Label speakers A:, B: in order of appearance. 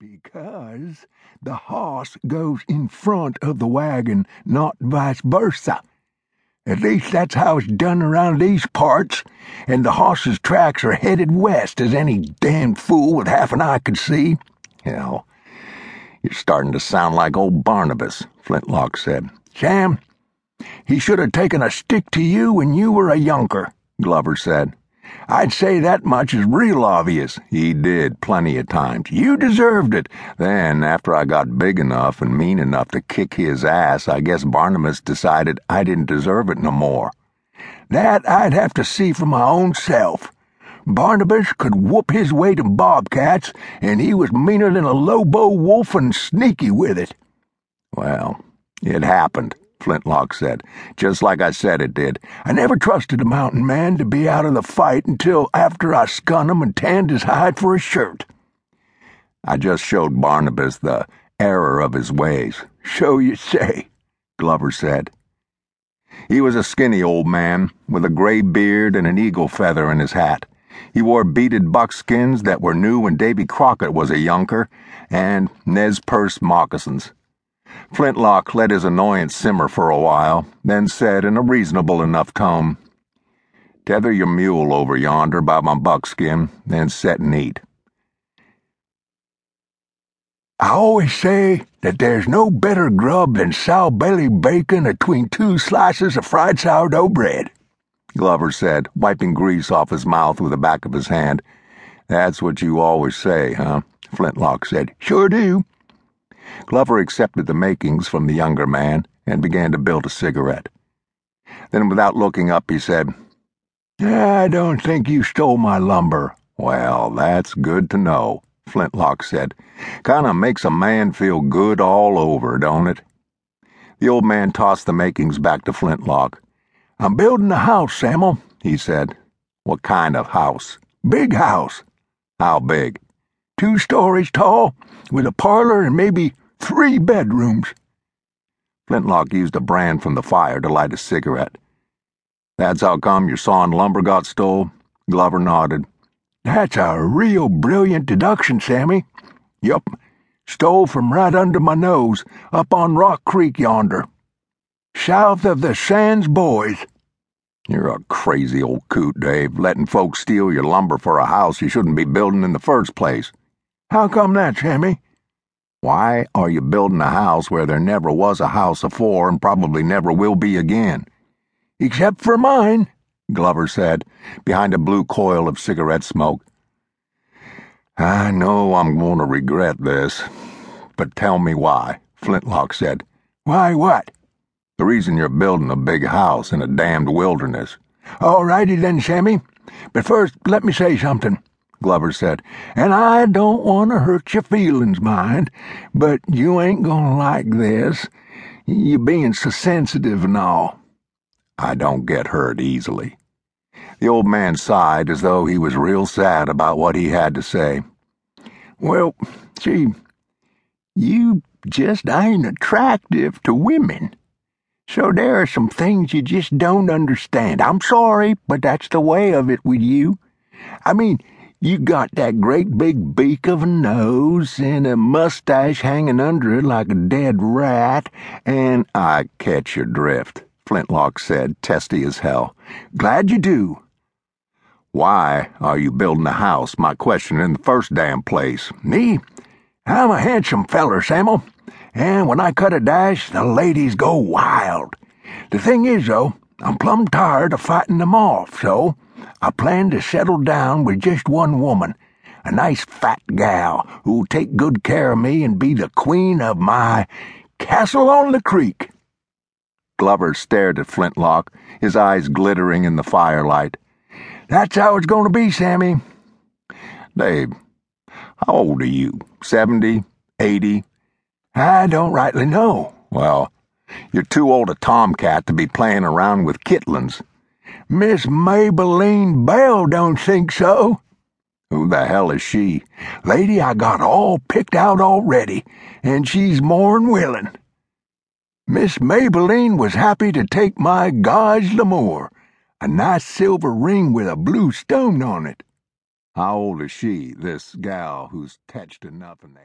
A: Because the hoss goes in front of the wagon, not vice versa. At least that's how it's done around these parts, and the hoss's tracks are headed west, as any damned fool with half an eye could see.
B: Hell, you're starting to sound like old Barnabas, Flintlock said.
A: Sam, he should have taken a stick to you when you were a younker, Glover said. I'd say that much is real obvious.
B: He did plenty of times.
A: You deserved it.
B: Then, after I got big enough and mean enough to kick his ass, I guess Barnabas decided I didn't deserve it no more.
A: That I'd have to see for my own self. Barnabas could whoop his way to bobcats, and he was meaner than a lobo wolf and sneaky with it.
B: Well, it happened. Flintlock said, just like I said it did.
A: I never trusted a mountain man to be out of the fight until after I skun him and tanned his hide for a shirt.
B: I just showed Barnabas the error of his ways.
A: So you say, Glover said.
B: He was a skinny old man with a gray beard and an eagle feather in his hat. He wore beaded buckskins that were new when Davy Crockett was a younker, and Nez Perce moccasins. Flintlock let his annoyance simmer for a while, then said in a reasonable enough tone, Tether your mule over yonder by my buckskin, then set and eat.
A: I always say that there's no better grub than sow belly bacon between two slices of fried sourdough bread,
B: Glover said, wiping grease off his mouth with the back of his hand. That's what you always say, huh? Flintlock said.
A: Sure do.
B: Glover accepted the makings from the younger man and began to build a cigarette. Then, without looking up, he said,
A: I don't think you stole my lumber.
B: Well, that's good to know, Flintlock said. Kinda makes a man feel good all over, don't it? The old man tossed the makings back to Flintlock.
A: I'm building a house, Samuel, he said.
B: What kind of house?
A: Big house.
B: How big?
A: Two stories tall, with a parlor and maybe three bedrooms.
B: Flintlock used a brand from the fire to light a cigarette. That's how come your sawn lumber got stole? Glover nodded.
A: That's a real brilliant deduction, Sammy. Yup, stole from right under my nose, up on Rock Creek yonder. South of the Sands Boys.
B: You're a crazy old coot, Dave, letting folks steal your lumber for a house you shouldn't be building in the first place.
A: How come that, Sammy?
B: Why are you building a house where there never was a house afore and probably never will be again?
A: Except for mine, Glover said, behind a blue coil of cigarette smoke.
B: I know I'm going to regret this, but tell me why, Flintlock said.
A: Why what?
B: The reason you're building a big house in a damned wilderness.
A: All righty then, Sammy. But first, let me say something. Glover said, and I don't want to hurt your feelings, mind, but you ain't gonna like this. You being so sensitive and all.
B: I don't get hurt easily. The old man sighed as though he was real sad about what he had to say.
A: Well, see, you just ain't attractive to women. So there are some things you just don't understand. I'm sorry, but that's the way of it with you. I mean, you got that great big beak of a nose and a mustache hanging under it like a dead rat, and
B: I catch your drift, Flintlock said, testy as hell.
A: Glad you do.
B: Why are you building a house? My question in the first damn place.
A: Me? I'm a handsome feller, Samuel, and when I cut a dash, the ladies go wild. The thing is, though, I'm plumb tired of fighting them off, so I plan to settle down with just one woman, a nice fat gal who'll take good care of me and be the queen of my castle on the creek.
B: Glover stared at Flintlock, his eyes glittering in the firelight.
A: That's how it's going to be, Sammy.
B: Dave, how old are you? Seventy? Eighty?
A: I don't rightly know.
B: Well, you're too old a tomcat to be playing around with kitlins.
A: Miss Maybelline Bell don't think so.
B: Who the hell is she?
A: Lady, I got all picked out already, and she's more'n willin'. Miss Maybelline was happy to take my gage d'amour, a nice silver ring with a blue stone on it.
B: How old is she, this gal who's tetched enough in the